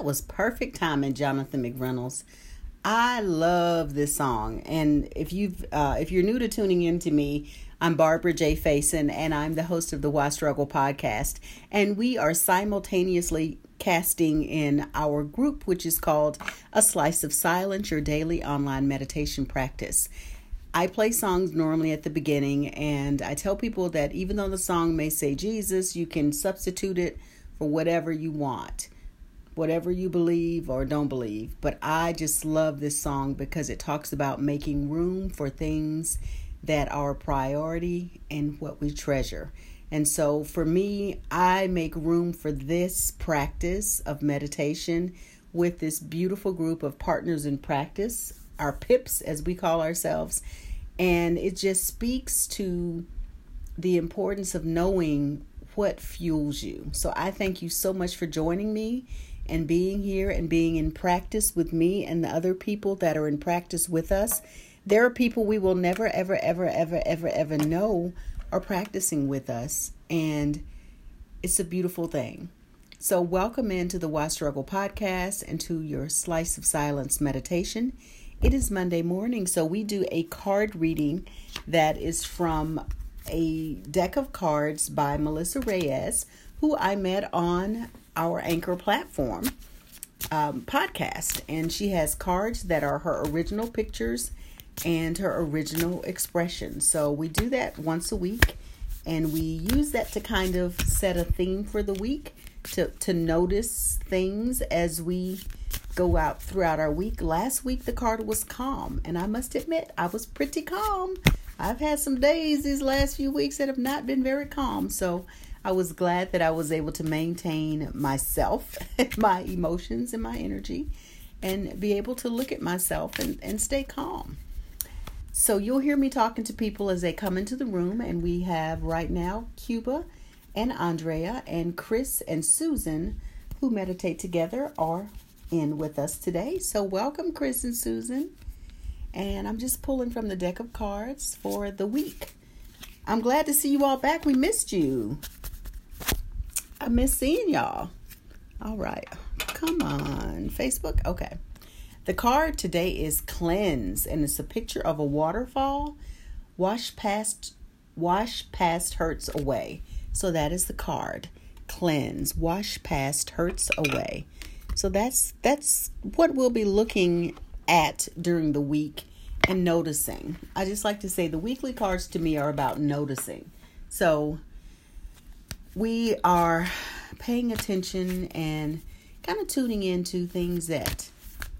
That was perfect timing, Jonathan McReynolds. I love this song, and if you've uh, if you're new to tuning in to me, I'm Barbara J. Faison, and I'm the host of the Why Struggle podcast, and we are simultaneously casting in our group, which is called A Slice of Silence, your daily online meditation practice. I play songs normally at the beginning, and I tell people that even though the song may say Jesus, you can substitute it for whatever you want whatever you believe or don't believe. But I just love this song because it talks about making room for things that are priority and what we treasure. And so for me, I make room for this practice of meditation with this beautiful group of partners in practice, our PIPs as we call ourselves. And it just speaks to the importance of knowing what fuels you. So I thank you so much for joining me and being here and being in practice with me and the other people that are in practice with us. There are people we will never, ever, ever, ever, ever, ever know are practicing with us. And it's a beautiful thing. So, welcome into the Why Struggle podcast and to your Slice of Silence meditation. It is Monday morning, so we do a card reading that is from a deck of cards by Melissa Reyes, who I met on our Anchor platform um, podcast. And she has cards that are her original pictures and her original expressions. So we do that once a week and we use that to kind of set a theme for the week to, to notice things as we go out throughout our week. Last week, the card was calm, and I must admit, I was pretty calm. I've had some days these last few weeks that have not been very calm. So I was glad that I was able to maintain myself, my emotions, and my energy, and be able to look at myself and, and stay calm. So you'll hear me talking to people as they come into the room, and we have right now Cuba and Andrea and Chris and Susan who meditate together are in with us today. So welcome, Chris and Susan. And I'm just pulling from the deck of cards for the week. I'm glad to see you all back. We missed you. I miss seeing y'all. All right. Come on. Facebook? Okay. The card today is cleanse and it's a picture of a waterfall. Wash past wash past hurts away. So that is the card. Cleanse. Wash past hurts away. So that's that's what we'll be looking at during the week and noticing. I just like to say the weekly cards to me are about noticing. So we are paying attention and kind of tuning into things that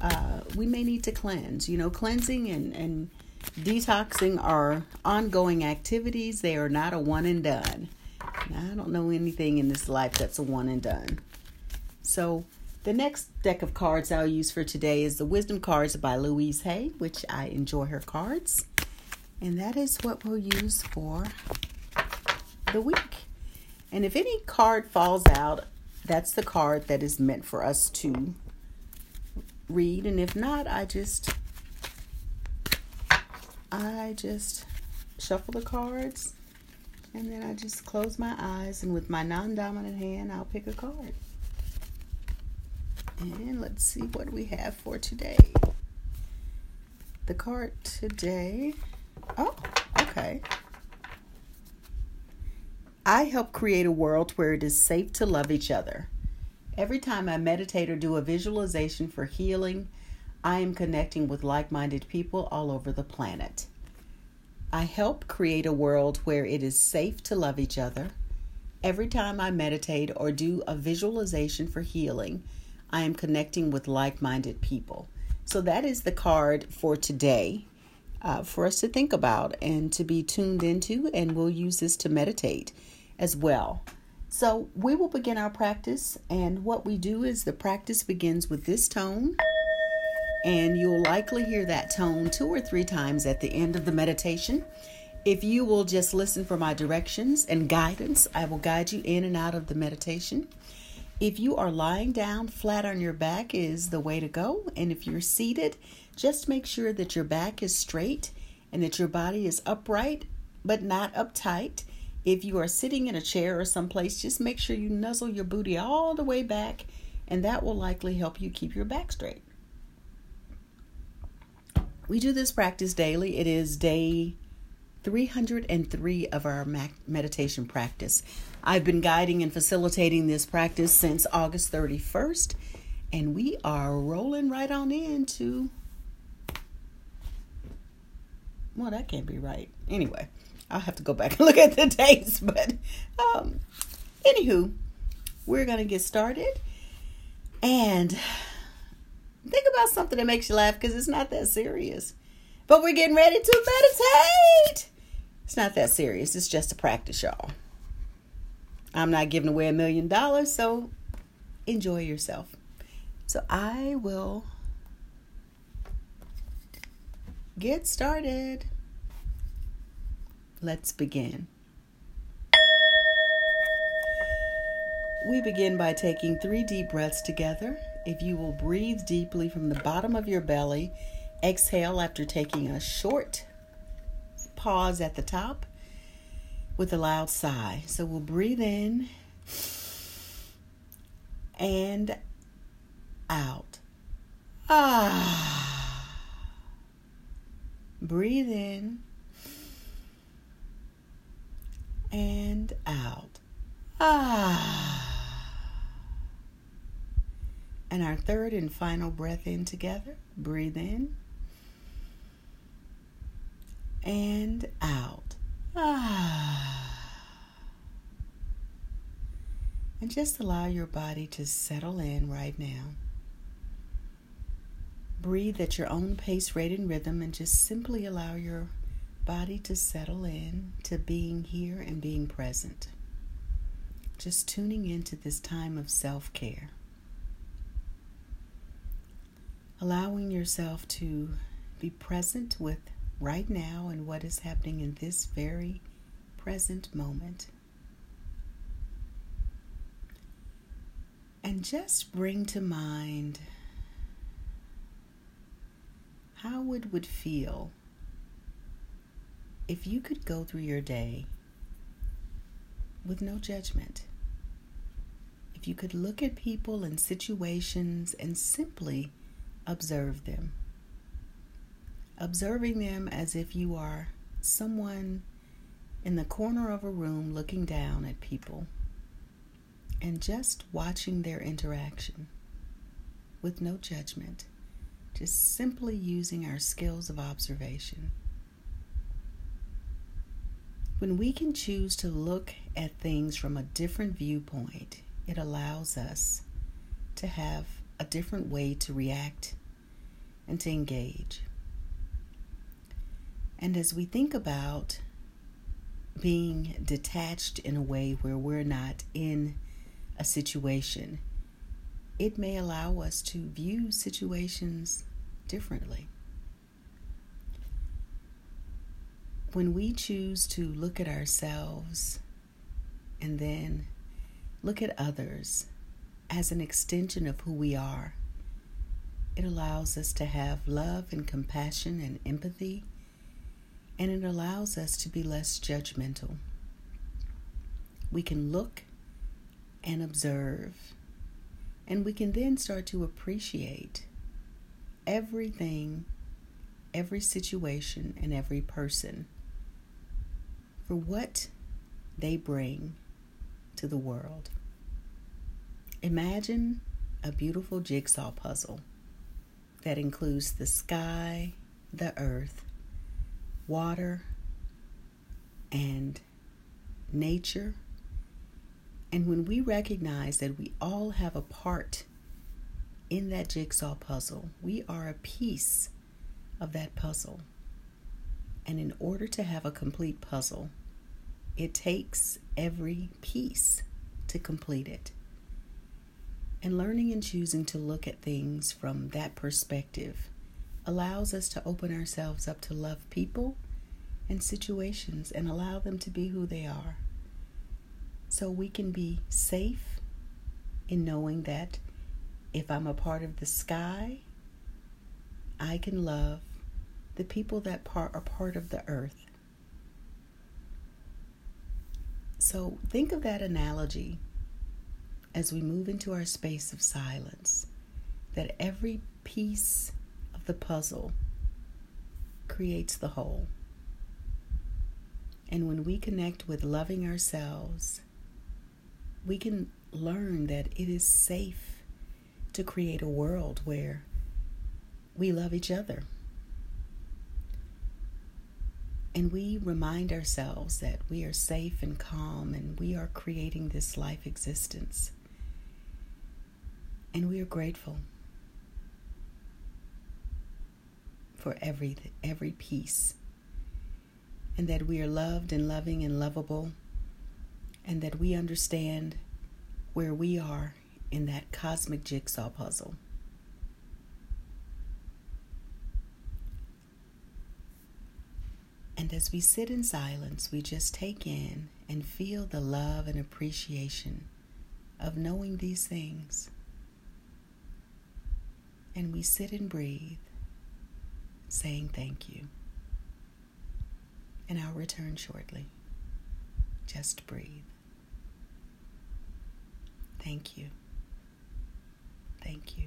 uh, we may need to cleanse. You know, cleansing and, and detoxing are ongoing activities, they are not a one and done. I don't know anything in this life that's a one and done. So, the next deck of cards I'll use for today is the Wisdom cards by Louise Hay, which I enjoy her cards. And that is what we'll use for the week. And if any card falls out, that's the card that is meant for us to read. And if not, I just I just shuffle the cards and then I just close my eyes and with my non-dominant hand I'll pick a card. And let's see what we have for today. The card today. Oh, okay. I help create a world where it is safe to love each other. Every time I meditate or do a visualization for healing, I am connecting with like minded people all over the planet. I help create a world where it is safe to love each other. Every time I meditate or do a visualization for healing, I am connecting with like minded people. So that is the card for today uh, for us to think about and to be tuned into, and we'll use this to meditate as well. So we will begin our practice, and what we do is the practice begins with this tone, and you'll likely hear that tone two or three times at the end of the meditation. If you will just listen for my directions and guidance, I will guide you in and out of the meditation. If you are lying down flat on your back is the way to go, and if you're seated, just make sure that your back is straight and that your body is upright but not uptight if you are sitting in a chair or someplace, just make sure you nuzzle your booty all the way back and that will likely help you keep your back straight. We do this practice daily. It is day 303 of our meditation practice. I've been guiding and facilitating this practice since August 31st, and we are rolling right on into. Well, that can't be right. Anyway, I'll have to go back and look at the dates, but um, anywho, we're going to get started and think about something that makes you laugh because it's not that serious. But we're getting ready to meditate. It's not that serious. It's just a practice, y'all. I'm not giving away a million dollars, so enjoy yourself. So I will get started. Let's begin. We begin by taking three deep breaths together. If you will breathe deeply from the bottom of your belly, exhale after taking a short pause at the top with a loud sigh. So we'll breathe in and out. Ah. Breathe in and out. Ah. And our third and final breath in together. Breathe in and out. Ah. And just allow your body to settle in right now. Breathe at your own pace, rate, and rhythm, and just simply allow your body to settle in to being here and being present. Just tuning into this time of self care. Allowing yourself to be present with right now and what is happening in this very present moment. And just bring to mind how it would feel if you could go through your day with no judgment. If you could look at people and situations and simply observe them observing them as if you are someone in the corner of a room looking down at people and just watching their interaction with no judgment, just simply using our skills of observation. When we can choose to look at things from a different viewpoint, it allows us to have a different way to react and to engage. And as we think about being detached in a way where we're not in a situation, it may allow us to view situations differently. When we choose to look at ourselves and then look at others as an extension of who we are, it allows us to have love and compassion and empathy and it allows us to be less judgmental. We can look and observe, and we can then start to appreciate everything, every situation, and every person for what they bring to the world. Imagine a beautiful jigsaw puzzle that includes the sky, the earth, water and nature. And when we recognize that we all have a part in that jigsaw puzzle, we are a piece of that puzzle. And in order to have a complete puzzle, it takes every piece to complete it. And learning and choosing to look at things from that perspective allows us to open ourselves up to love people and situations and allow them to be who they are. So we can be safe in knowing that if I'm a part of the sky, I can love the people that are part of the earth. So think of that analogy as we move into our space of silence that every piece of the puzzle creates the whole. And when we connect with loving ourselves, we can learn that it is safe to create a world where we love each other. And we remind ourselves that we are safe and calm and we are creating this life existence. And we are grateful for every every piece. And that we are loved and loving and lovable and that we understand where we are in that cosmic jigsaw puzzle. And as we sit in silence, we just take in and feel the love and appreciation of knowing these things. And we sit and breathe, saying thank you. And I'll return shortly. Just breathe. Thank you. Thank you.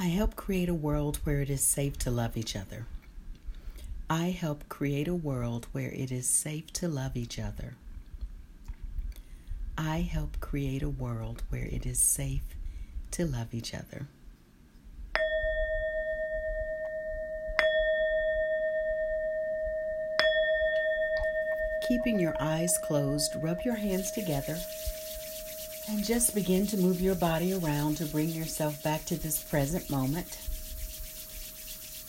I help create a world where it is safe to love each other. I help create a world where it is safe to love each other. I help create a world where it is safe to love each other. Keeping your eyes closed, rub your hands together and just begin to move your body around to bring yourself back to this present moment.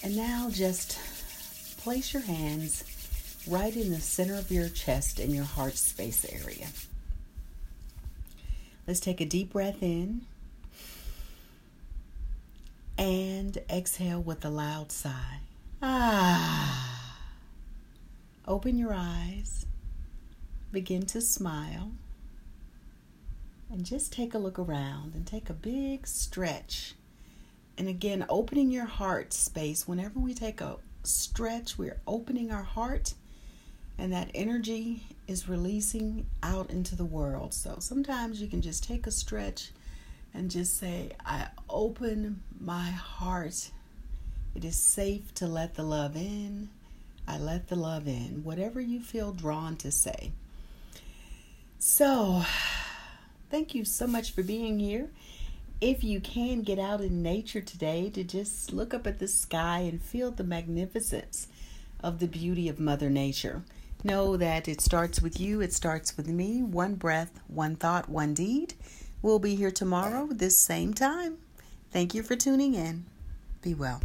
And now just place your hands right in the center of your chest and your heart space area. Let's take a deep breath in and exhale with a loud sigh. Ah. Open your eyes. Begin to smile. And just take a look around and take a big stretch. And again, opening your heart space. Whenever we take a stretch, we're opening our heart, and that energy is releasing out into the world. So sometimes you can just take a stretch and just say, I open my heart. It is safe to let the love in. I let the love in, whatever you feel drawn to say. So, Thank you so much for being here. If you can get out in nature today to just look up at the sky and feel the magnificence of the beauty of Mother Nature, know that it starts with you, it starts with me. One breath, one thought, one deed. We'll be here tomorrow, this same time. Thank you for tuning in. Be well.